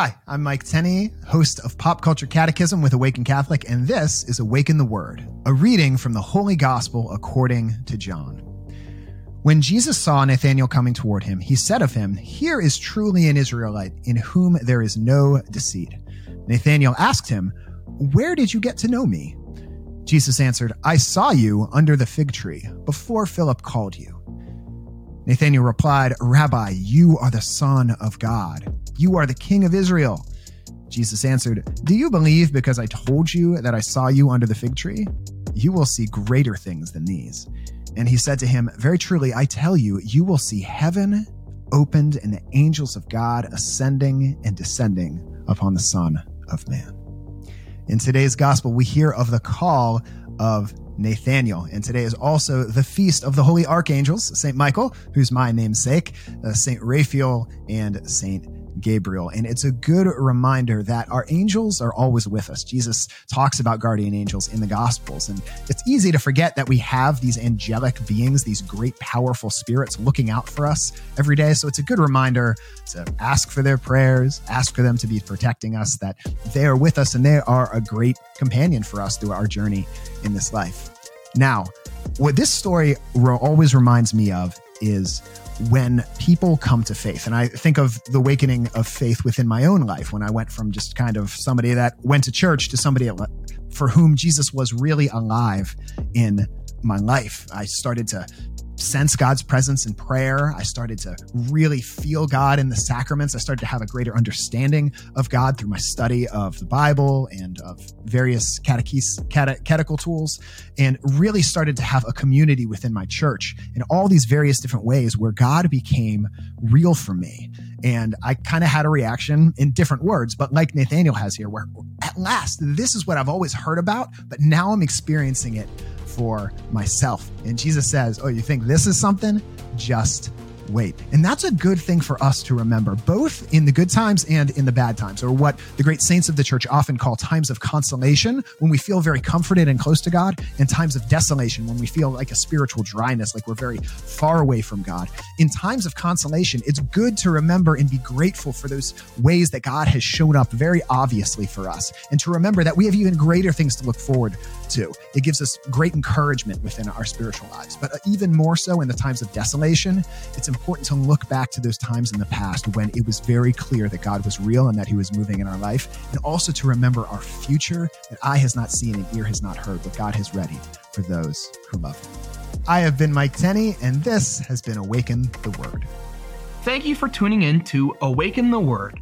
Hi, I'm Mike Tenney, host of Pop Culture Catechism with Awaken Catholic, and this is Awaken the Word, a reading from the Holy Gospel according to John. When Jesus saw Nathanael coming toward him, he said of him, Here is truly an Israelite in whom there is no deceit. Nathanael asked him, Where did you get to know me? Jesus answered, I saw you under the fig tree before Philip called you. Nathanael replied, Rabbi, you are the Son of God. You are the King of Israel. Jesus answered, Do you believe because I told you that I saw you under the fig tree? You will see greater things than these. And he said to him, Very truly, I tell you, you will see heaven opened and the angels of God ascending and descending upon the Son of Man. In today's gospel, we hear of the call of Nathaniel. And today is also the feast of the holy archangels, St. Michael, who's my namesake, uh, St. Raphael, and St. Gabriel. And it's a good reminder that our angels are always with us. Jesus talks about guardian angels in the Gospels. And it's easy to forget that we have these angelic beings, these great, powerful spirits looking out for us every day. So it's a good reminder to ask for their prayers, ask for them to be protecting us, that they are with us and they are a great companion for us through our journey in this life. Now, what this story always reminds me of is when people come to faith. And I think of the awakening of faith within my own life when I went from just kind of somebody that went to church to somebody for whom Jesus was really alive in my life. I started to sense God's presence in prayer. I started to really feel God in the sacraments. I started to have a greater understanding of God through my study of the Bible and of various catechese, cate, tools, and really started to have a community within my church in all these various different ways where God became real for me. And I kind of had a reaction in different words, but like Nathaniel has here, where at last, this is what I've always heard about, but now I'm experiencing it for myself. And Jesus says, Oh, you think this is something? Just wait. And that's a good thing for us to remember, both in the good times and in the bad times, or what the great saints of the church often call times of consolation, when we feel very comforted and close to God, and times of desolation, when we feel like a spiritual dryness, like we're very far away from God. In times of consolation, it's good to remember and be grateful for those ways that God has shown up very obviously for us, and to remember that we have even greater things to look forward to. It gives us great encouragement within our spiritual lives. But uh, even more so in the times of desolation, it's important to look back to those times in the past when it was very clear that God was real and that He was moving in our life, and also to remember our future that eye has not seen and ear has not heard, but God has ready for those who love Him. I have been Mike Tenney, and this has been Awaken the Word. Thank you for tuning in to Awaken the Word